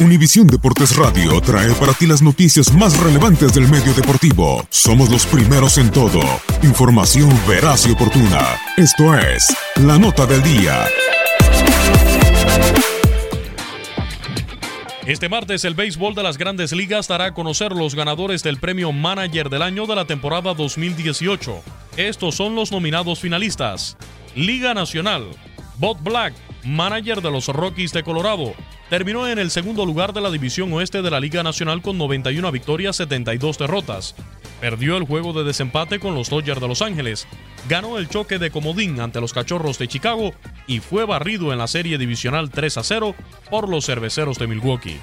Univisión Deportes Radio trae para ti las noticias más relevantes del medio deportivo. Somos los primeros en todo. Información veraz y oportuna. Esto es La Nota del Día. Este martes el béisbol de las grandes ligas dará a conocer los ganadores del premio Manager del Año de la temporada 2018. Estos son los nominados finalistas. Liga Nacional. Bob Black, manager de los Rockies de Colorado, terminó en el segundo lugar de la División Oeste de la Liga Nacional con 91 victorias, 72 derrotas. Perdió el juego de desempate con los Dodgers de Los Ángeles, ganó el choque de comodín ante los Cachorros de Chicago y fue barrido en la serie divisional 3 a 0 por los Cerveceros de Milwaukee.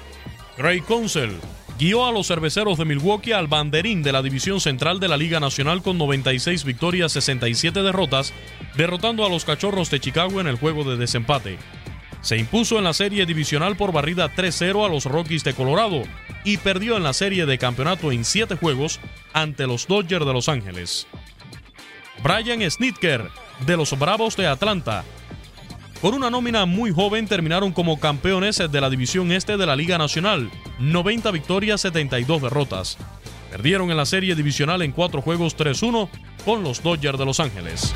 Gray Council guió a los Cerveceros de Milwaukee al banderín de la División Central de la Liga Nacional con 96 victorias, 67 derrotas, derrotando a los Cachorros de Chicago en el juego de desempate. Se impuso en la serie divisional por barrida 3-0 a los Rockies de Colorado y perdió en la serie de campeonato en 7 juegos ante los Dodgers de Los Ángeles. Brian Snitker, de los Bravos de Atlanta. Con una nómina muy joven terminaron como campeones de la División Este de la Liga Nacional, 90 victorias, 72 derrotas. Perdieron en la serie divisional en 4 juegos 3-1 con los Dodgers de Los Ángeles.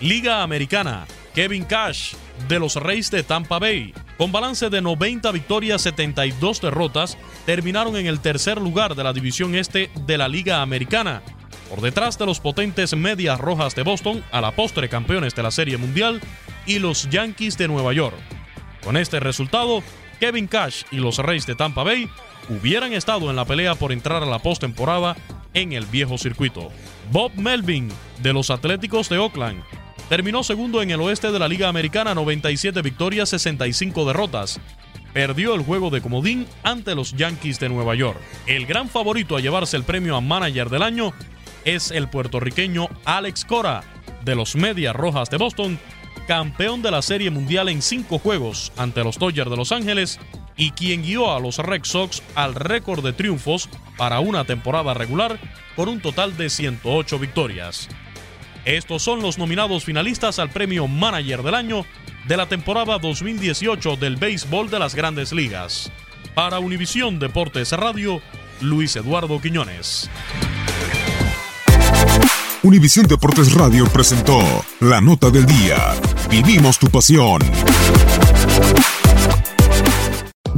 Liga Americana, Kevin Cash, de los Reyes de Tampa Bay. Con balance de 90 victorias, 72 derrotas, terminaron en el tercer lugar de la división este de la Liga Americana, por detrás de los potentes Medias Rojas de Boston, a la postre campeones de la Serie Mundial, y los Yankees de Nueva York. Con este resultado, Kevin Cash y los Reyes de Tampa Bay hubieran estado en la pelea por entrar a la postemporada en el viejo circuito. Bob Melvin, de los Atléticos de Oakland, terminó segundo en el oeste de la Liga Americana, 97 victorias, 65 derrotas. Perdió el juego de comodín ante los Yankees de Nueva York. El gran favorito a llevarse el premio a Manager del Año es el puertorriqueño Alex Cora, de los Medias Rojas de Boston, campeón de la Serie Mundial en cinco juegos ante los Dodgers de Los Ángeles y quien guió a los Red Sox al récord de triunfos para una temporada regular con un total de 108 victorias. Estos son los nominados finalistas al premio Manager del Año de la temporada 2018 del béisbol de las grandes ligas. Para Univisión Deportes Radio, Luis Eduardo Quiñones. Univisión Deportes Radio presentó la nota del día. Vivimos tu pasión.